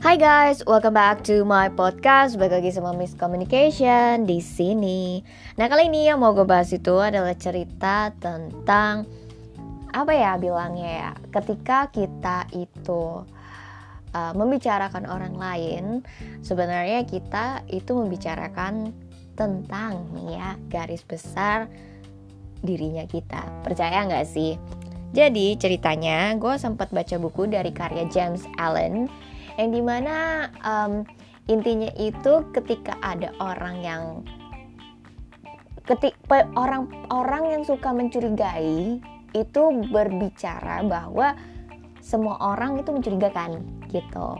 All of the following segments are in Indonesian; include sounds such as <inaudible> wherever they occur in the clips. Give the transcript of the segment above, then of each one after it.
Hai guys, welcome back to my podcast. Balik lagi sama Miss Communication di sini. Nah kali ini yang mau gue bahas itu adalah cerita tentang apa ya bilangnya ya. Ketika kita itu uh, membicarakan orang lain, sebenarnya kita itu membicarakan tentang ya garis besar dirinya kita. Percaya nggak sih? Jadi ceritanya gue sempat baca buku dari karya James Allen yang di mana um, intinya itu ketika ada orang yang ketik orang orang yang suka mencurigai itu berbicara bahwa semua orang itu mencurigakan gitu.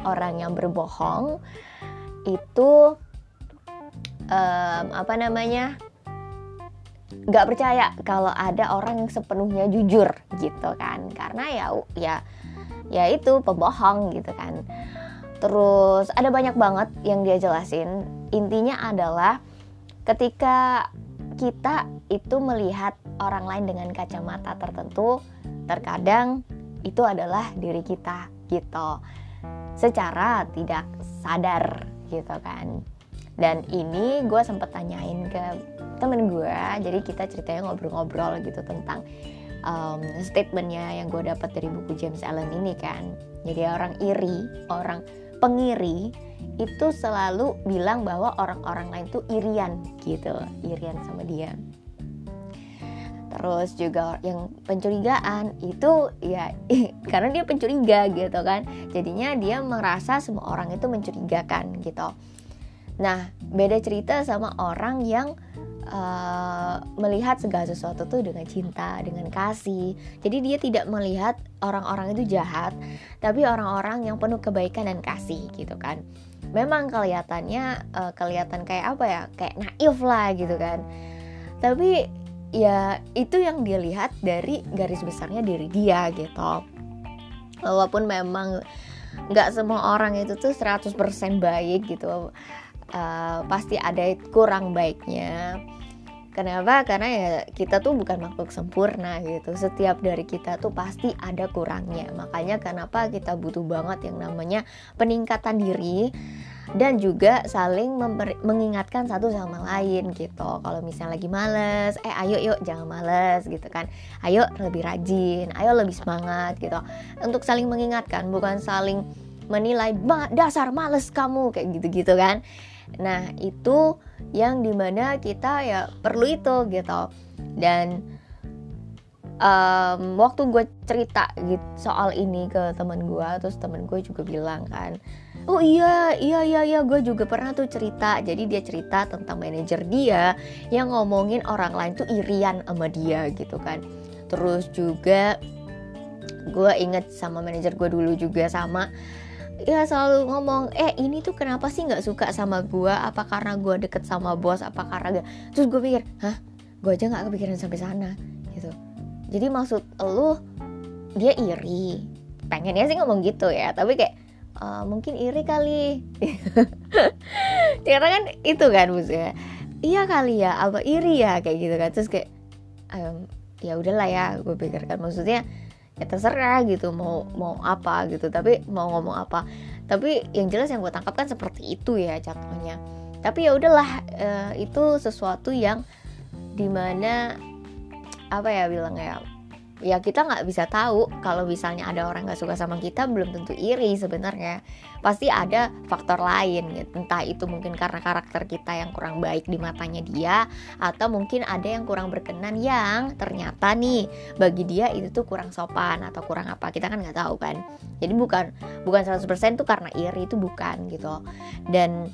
Orang yang berbohong itu um, apa namanya nggak percaya kalau ada orang yang sepenuhnya jujur gitu kan. Karena ya ya ya itu pembohong gitu kan. Terus ada banyak banget yang dia jelasin. Intinya adalah ketika kita itu melihat orang lain dengan kacamata tertentu terkadang itu adalah diri kita gitu. Secara tidak sadar gitu kan. Dan ini gue sempet tanyain ke temen gue jadi kita ceritanya ngobrol-ngobrol gitu tentang um, statementnya yang gue dapat dari buku James Allen ini kan. Jadi orang iri orang pengiri itu selalu bilang bahwa orang-orang lain tuh irian gitu irian sama dia. Terus juga yang pencurigaan itu ya <laughs> karena dia pencuriga gitu kan. Jadinya dia merasa semua orang itu mencurigakan gitu. Nah beda cerita sama orang yang uh, melihat segala sesuatu tuh dengan cinta, dengan kasih. Jadi dia tidak melihat orang-orang itu jahat, tapi orang-orang yang penuh kebaikan dan kasih gitu kan. Memang kelihatannya uh, kelihatan kayak apa ya, kayak naif lah gitu kan. Tapi ya itu yang dia lihat dari garis besarnya diri dia gitu. Walaupun memang nggak semua orang itu tuh 100% baik gitu. Uh, pasti ada kurang baiknya Kenapa? Karena ya kita tuh bukan makhluk sempurna gitu. Setiap dari kita tuh pasti ada kurangnya. Makanya kenapa kita butuh banget yang namanya peningkatan diri dan juga saling mengingatkan satu sama lain gitu. Kalau misalnya lagi males, eh ayo yuk jangan males gitu kan. Ayo lebih rajin, ayo lebih semangat gitu. Untuk saling mengingatkan, bukan saling menilai dasar males kamu kayak gitu-gitu kan. Nah itu yang di mana kita ya perlu itu gitu. Dan um, waktu gue cerita gitu soal ini ke teman gue terus teman gue juga bilang kan oh iya iya iya iya gue juga pernah tuh cerita. Jadi dia cerita tentang manajer dia yang ngomongin orang lain tuh irian sama dia gitu kan. Terus juga gue inget sama manajer gue dulu juga sama ya selalu ngomong eh ini tuh kenapa sih nggak suka sama gue apa karena gue deket sama bos? Apa karena gak terus gue pikir hah? Gue aja nggak kepikiran sampai sana gitu. Jadi maksud lu dia iri. Pengennya sih ngomong gitu ya tapi kayak uh, mungkin iri kali. <laughs> Karena kan itu kan maksudnya iya kali ya apa iri ya kayak gitu kan. Terus kayak um, ya udahlah ya gue pikirkan. Maksudnya ya terserah gitu mau mau apa gitu tapi mau ngomong apa. Tapi yang jelas yang gue tangkap kan seperti itu ya contohnya. Tapi ya udahlah e, itu sesuatu yang di mana apa ya bilangnya ya kita nggak bisa tahu kalau misalnya ada orang nggak suka sama kita belum tentu iri sebenarnya. Pasti ada faktor lain gitu entah itu mungkin karena karakter kita yang kurang baik di matanya dia atau mungkin ada yang kurang berkenan yang ternyata nih bagi dia itu tuh kurang sopan atau kurang apa. Kita kan nggak tahu kan. Jadi bukan bukan 100% tuh karena iri itu bukan gitu dan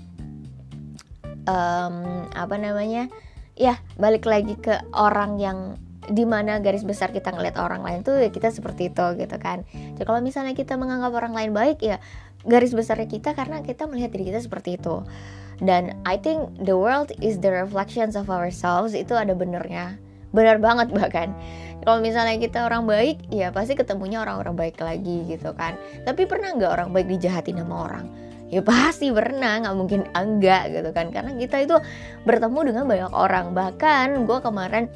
um, apa namanya? Ya balik lagi ke orang yang di mana garis besar kita ngeliat orang lain tuh ya kita seperti itu gitu kan. Jadi kalau misalnya kita menganggap orang lain baik ya garis besarnya kita karena kita melihat diri kita seperti itu. Dan I think the world is the reflections of ourselves itu ada benernya. Benar banget bahkan. Kalau misalnya kita orang baik, ya pasti ketemunya orang-orang baik lagi gitu kan. Tapi pernah nggak orang baik dijahatin sama orang? ya pasti pernah nggak mungkin enggak gitu kan karena kita itu bertemu dengan banyak orang bahkan gue kemarin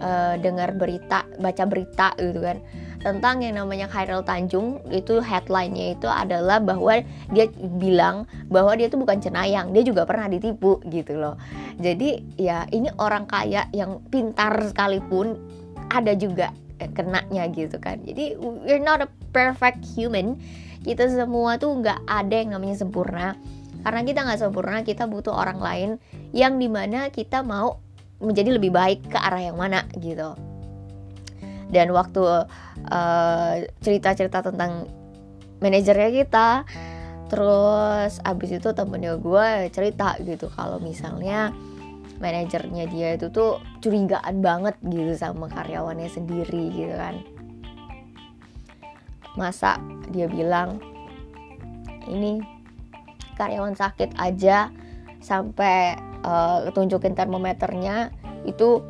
uh, dengar berita baca berita gitu kan. Tentang yang namanya Khairul Tanjung itu headlinenya itu adalah bahwa dia bilang bahwa dia itu bukan cenayang dia juga pernah ditipu gitu loh. Jadi ya ini orang kaya yang pintar sekalipun ada juga kenanya gitu kan. Jadi we're not a perfect human. Kita semua tuh nggak ada yang namanya sempurna. Karena kita nggak sempurna kita butuh orang lain yang di mana kita mau menjadi lebih baik ke arah yang mana gitu. Dan waktu uh, cerita-cerita tentang manajernya kita terus abis itu temennya gue cerita gitu kalau misalnya manajernya dia itu tuh curigaan banget gitu sama karyawannya sendiri gitu kan. Masa dia bilang ini karyawan sakit aja sampai uh, tunjukin termometernya itu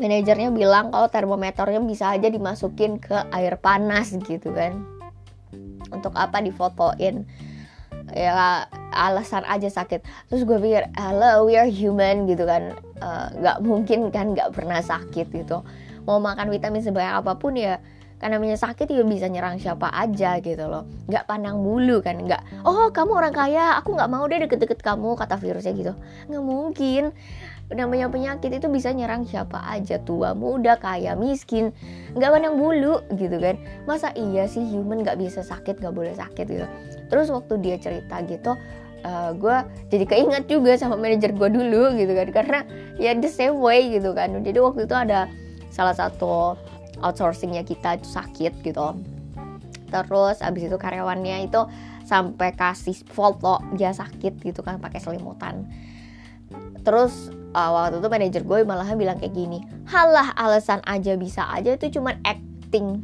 manajernya bilang kalau termometernya bisa aja dimasukin ke air panas gitu kan. Untuk apa difotoin? Ya alasan aja sakit. Terus gue pikir hello we are human gitu kan. Eh, nggak uh, mungkin kan nggak pernah sakit gitu. Mau makan vitamin sebanyak apa pun ya karena namanya sakit ya bisa nyerang siapa aja gitu loh. Nggak pandang bulu kan nggak oh kamu orang kaya aku nggak mau deh deket-deket kamu kata virusnya gitu. Nggak mungkin. Namanya penyakit itu bisa nyerang siapa aja tua muda kaya miskin. Nggak pandang bulu gitu kan. Masa iya sih human nggak bisa sakit nggak boleh sakit gitu. Terus waktu dia cerita gitu uh, eh, gue jadi keinget juga sama manajer gue dulu gitu kan. Karena ya the same way gitu kan. Jadi waktu itu ada salah satu outsourcingnya kita itu sakit gitu. Terus abis itu karyawannya itu sampai kasih foto dia sakit gitu kan pakai selimutan. Terus uh, waktu itu manajer gue malah bilang kayak gini halah alasan aja bisa aja itu cuman acting.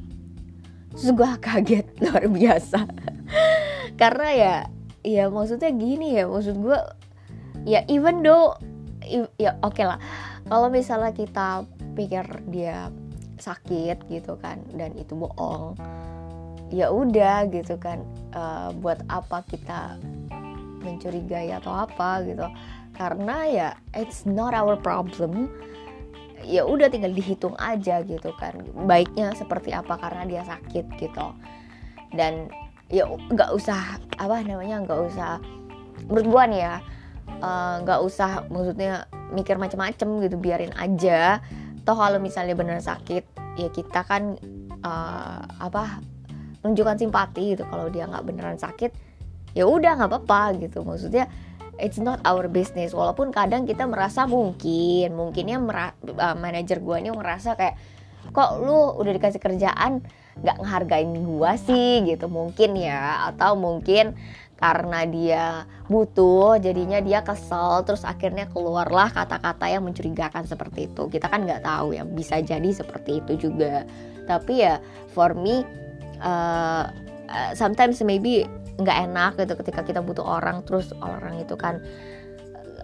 Terus gue <laughs> kaget luar biasa. <laughs> Karena ya ya maksudnya gini ya maksud gue ya even though ya oke okay lah. Kalau misalnya kita pikir dia sakit gitu kan dan itu bohong. Ya udah gitu kan uh, buat apa kita mencurigai atau apa gitu. Karena ya it's not our problem. Ya udah tinggal dihitung aja gitu kan baiknya seperti apa karena dia sakit gitu. Dan ya nggak usah apa namanya nggak usah menurut gua nih ya eh, nggak uh, usah maksudnya mikir macam-macam gitu biarin aja toh kalau misalnya benar sakit ya kita kan uh, apa menunjukkan simpati gitu. Kalau dia nggak beneran sakit ya udah nggak apa-apa gitu. Maksudnya it's not our business. Walaupun kadang kita merasa mungkin mungkinnya mera- uh, manajer gue ini merasa kayak kok lu udah dikasih kerjaan nggak ngehargain gue sih? gitu. Mungkin ya atau mungkin karena dia butuh jadinya dia kesel terus akhirnya keluarlah kata-kata yang mencurigakan seperti itu. Kita kan nggak tahu ya bisa jadi seperti itu juga. Tapi ya for me uh, sometimes maybe nggak enak gitu ketika kita butuh orang terus orang itu kan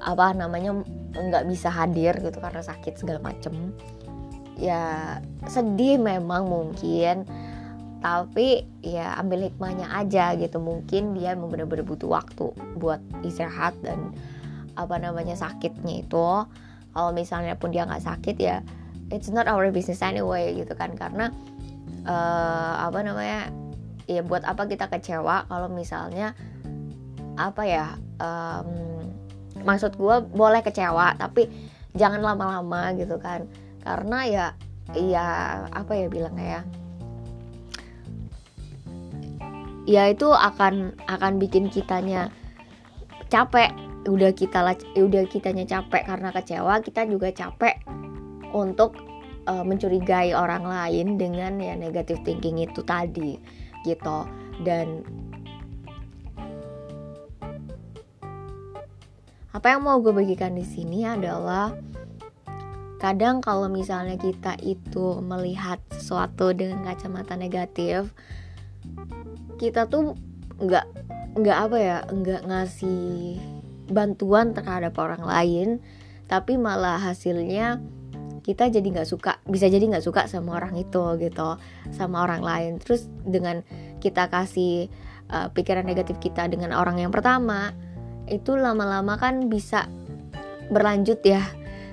apa namanya nggak bisa hadir gitu karena sakit segala macem. Ya sedih memang mungkin tapi ya ambil hikmahnya aja gitu. Mungkin dia benar-benar butuh waktu buat istirahat dan apa namanya sakitnya itu. Kalau misalnya pun dia nggak sakit ya it's not our business anyway gitu kan. Karena uh, apa namanya ya buat apa kita kecewa kalau misalnya apa ya um, maksud gue boleh kecewa tapi jangan lama-lama gitu kan. Karena ya ya apa ya bilangnya ya ya itu akan akan bikin kitanya capek. Udah kita udah kitanya capek karena kecewa kita juga capek untuk uh, mencurigai orang lain dengan ya negative thinking itu tadi gitu. Dan apa yang mau gue bagikan di sini adalah kadang kalau misalnya kita itu melihat sesuatu dengan kacamata negatif kita tuh nggak nggak apa ya nggak ngasih bantuan terhadap orang lain tapi malah hasilnya kita jadi nggak suka bisa jadi nggak suka sama orang itu gitu sama orang lain. Terus dengan kita kasih uh, pikiran negatif kita dengan orang yang pertama itu lama-lama kan bisa berlanjut ya.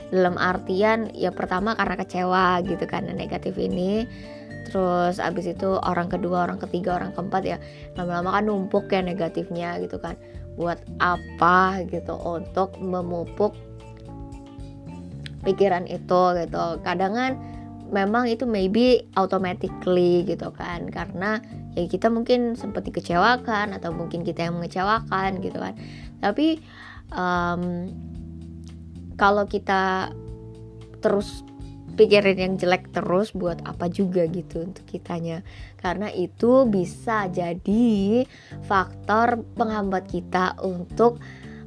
Dalam artian ya pertama karena kecewa gitu kan negatif ini terus abis itu orang kedua orang ketiga orang keempat ya lama-lama kan numpuk ya negatifnya gitu kan. Buat apa gitu? Untuk memupuk pikiran itu gitu. Kadang kan memang itu maybe automatically gitu kan. Karena ya kita mungkin sempat dikecewakan atau mungkin kita yang mengecewakan gitu kan. Tapi um, kalau kita terus pikirin yang jelek terus buat apa juga gitu untuk kitanya. Karena itu bisa jadi faktor penghambat kita untuk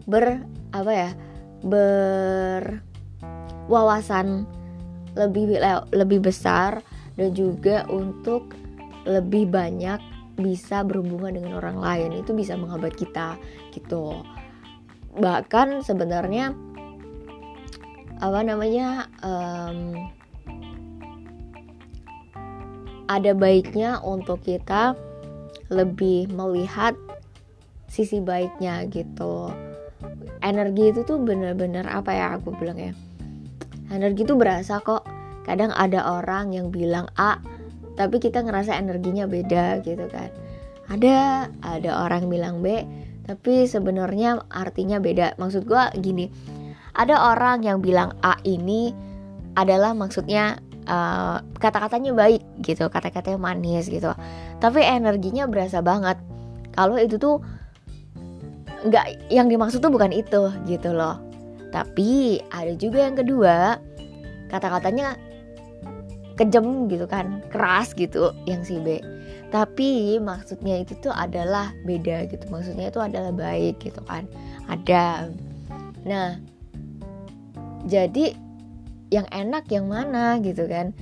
ber apa ya berwawasan lebih lebih besar dan juga untuk lebih banyak bisa berhubungan dengan orang lain. Itu bisa menghambat kita gitu. Bahkan sebenarnya apa namanya um, ada baiknya untuk kita lebih melihat sisi baiknya gitu. Energi itu tuh bener-bener apa ya aku bilang ya? Energi itu berasa kok. Kadang ada orang yang bilang A tapi kita ngerasa energinya beda gitu kan. Ada ada orang bilang B tapi sebenarnya artinya beda. Maksud gue gini ada orang yang bilang A ini adalah maksudnya uh, kata-katanya baik gitu kata-katanya manis gitu. Tapi energinya berasa banget. Kalau itu tuh nggak yang dimaksud tuh bukan itu gitu loh. Tapi ada juga yang kedua kata-katanya kejam gitu kan keras gitu yang si B. Tapi maksudnya itu tuh adalah beda gitu maksudnya itu adalah baik gitu kan ada. Nah jadi yang enak yang mana gitu kan.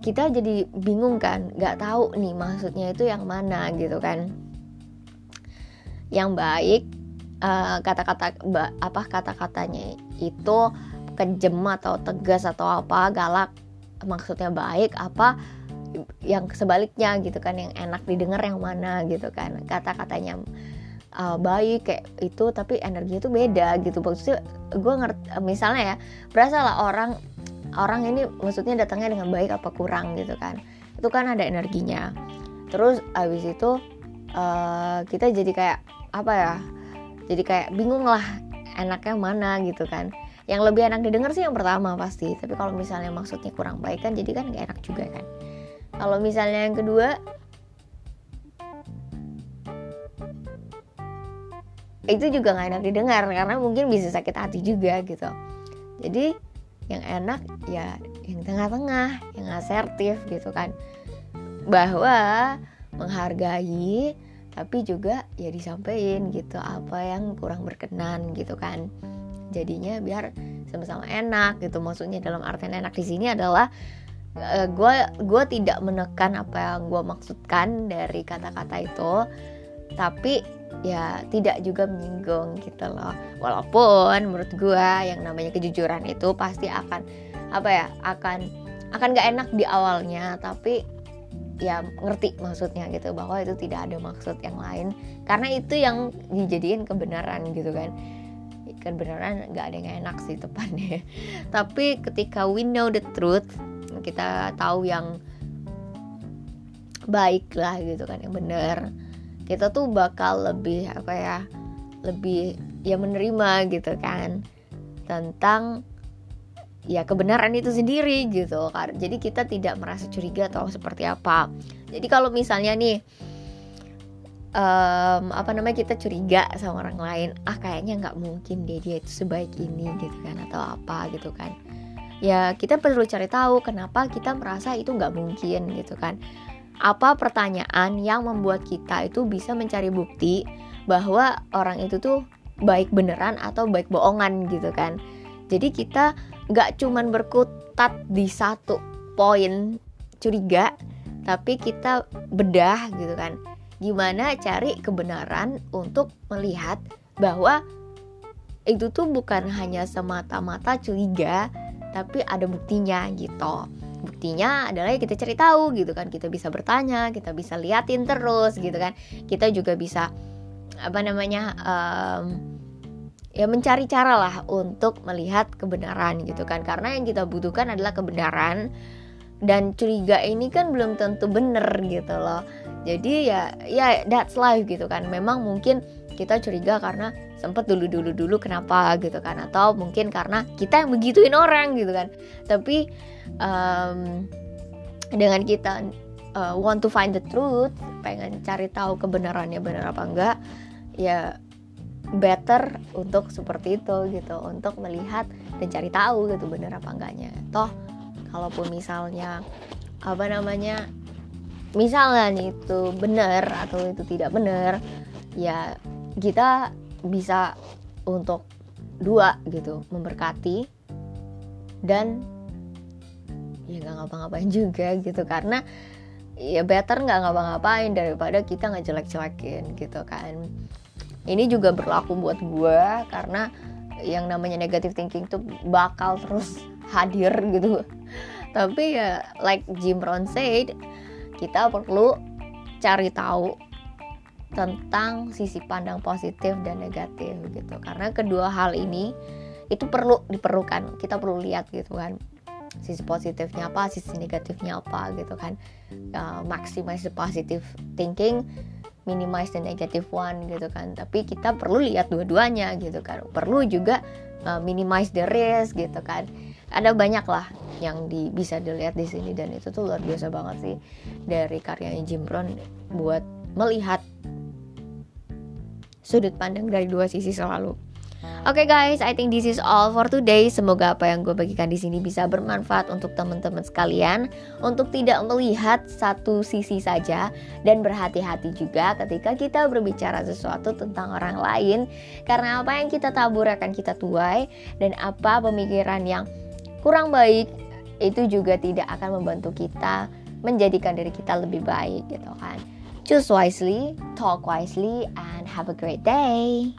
Kita jadi bingung kan nggak tahu nih maksudnya itu yang mana gitu kan. Yang baik uh, kata-kata apa kata-katanya itu kejem atau tegas atau apa galak maksudnya baik apa yang sebaliknya gitu kan yang enak didengar yang mana gitu kan. Kata-katanya uh, baik kayak itu tapi energinya itu beda gitu. Maksudnya gue ngerti misalnya ya berasa lah orang orang ini maksudnya datangnya dengan baik apa kurang gitu kan. Itu kan ada energinya. Terus abis itu uh, kita jadi kayak apa ya jadi kayak bingung lah enaknya mana gitu kan. Yang lebih enak didengar sih yang pertama pasti. Tapi kalau misalnya maksudnya kurang baik kan jadi kan gak enak juga kan. Kalau misalnya yang kedua itu juga nggak enak didengar karena mungkin bisa sakit hati juga gitu. Jadi yang enak ya yang tengah-tengah yang asertif gitu kan. Bahwa menghargai tapi juga ya disampaikan gitu. Apa yang kurang berkenan gitu kan. Jadinya biar sama-sama enak gitu. Maksudnya dalam artian enak di sini adalah gue uh, gue tidak menekan apa yang gue maksudkan dari kata-kata itu. Tapi ya tidak juga menyinggung gitu loh. Walaupun menurut gue yang namanya kejujuran itu pasti akan apa ya akan akan gak enak di awalnya tapi ya ngerti maksudnya gitu bahwa itu tidak ada maksud yang lain. Karena itu yang dijadiin kebenaran gitu kan. Kebenaran gak ada yang enak sih tepatnya <laughs> tapi ketika we know the truth kita tahu yang baik lah gitu kan yang benar kita tuh bakal lebih apa ya lebih ya menerima gitu kan tentang ya kebenaran itu sendiri gitu. Kan jadi kita tidak merasa curiga atau seperti apa. Jadi kalau misalnya nih um, apa namanya kita curiga sama orang lain ah kayaknya nggak mungkin dia dia itu sebaik ini gitu kan atau apa gitu kan. Ya kita perlu cari tahu kenapa kita merasa itu nggak mungkin gitu kan apa pertanyaan yang membuat kita itu bisa mencari bukti bahwa orang itu tuh baik beneran atau baik bohongan gitu kan? Jadi kita nggak cuman berkutat di satu poin curiga tapi kita bedah gitu kan. Gimana cari kebenaran untuk melihat bahwa itu tuh bukan hanya semata-mata curiga tapi ada buktinya gitu buktinya adalah ya kita cari tahu gitu kan. Kita bisa bertanya kita bisa liatin terus gitu kan. Kita juga bisa apa namanya um, ya mencari cara lah untuk melihat kebenaran gitu kan. Karena yang kita butuhkan adalah kebenaran dan curiga ini kan belum tentu bener gitu loh. Jadi ya ya that's life gitu kan. Memang mungkin kita curiga karena sempet dulu dulu dulu kenapa gitu kan. Atau mungkin karena kita yang begituin orang gitu kan. Tapi um, dengan kita uh, want to find the truth pengen cari tahu kebenarannya benar apa enggak ya better untuk seperti itu gitu. Untuk melihat dan cari tahu gitu benar apa enggaknya. Toh kalaupun misalnya apa namanya misalnya itu benar atau itu tidak benar ya kita bisa untuk dua gitu memberkati dan ya nggak ngapa-ngapain juga gitu. Karena ya better nggak ngapa-ngapain daripada kita nggak jelek-jelekin gitu kan. Ini juga berlaku buat gue karena yang namanya negative thinking tuh bakal terus hadir gitu. Tapi ya like Jim Rohn said kita perlu cari tahu tentang sisi pandang positif dan negatif gitu. Karena kedua hal ini itu perlu diperlukan. Kita perlu lihat gitu kan sisi positifnya apa sisi negatifnya apa gitu kan. Uh, maximize the positive thinking minimize the negative one gitu kan. Tapi kita perlu lihat dua-duanya gitu kan. Perlu juga uh, minimize the risk gitu kan. Ada banyak lah yang di, bisa dilihat di sini dan itu tuh luar biasa banget sih dari karyanya Jim Brown buat melihat sudut pandang dari dua sisi selalu Oke okay guys, I think this is all for today. Semoga apa yang gue bagikan di sini bisa bermanfaat untuk teman-teman sekalian untuk tidak melihat satu sisi saja dan berhati-hati juga ketika kita berbicara sesuatu tentang orang lain karena apa yang kita tabur akan kita tuai dan apa pemikiran yang kurang baik itu juga tidak akan membantu kita menjadikan diri kita lebih baik gitu kan. Choose wisely, talk wisely, and have a great day.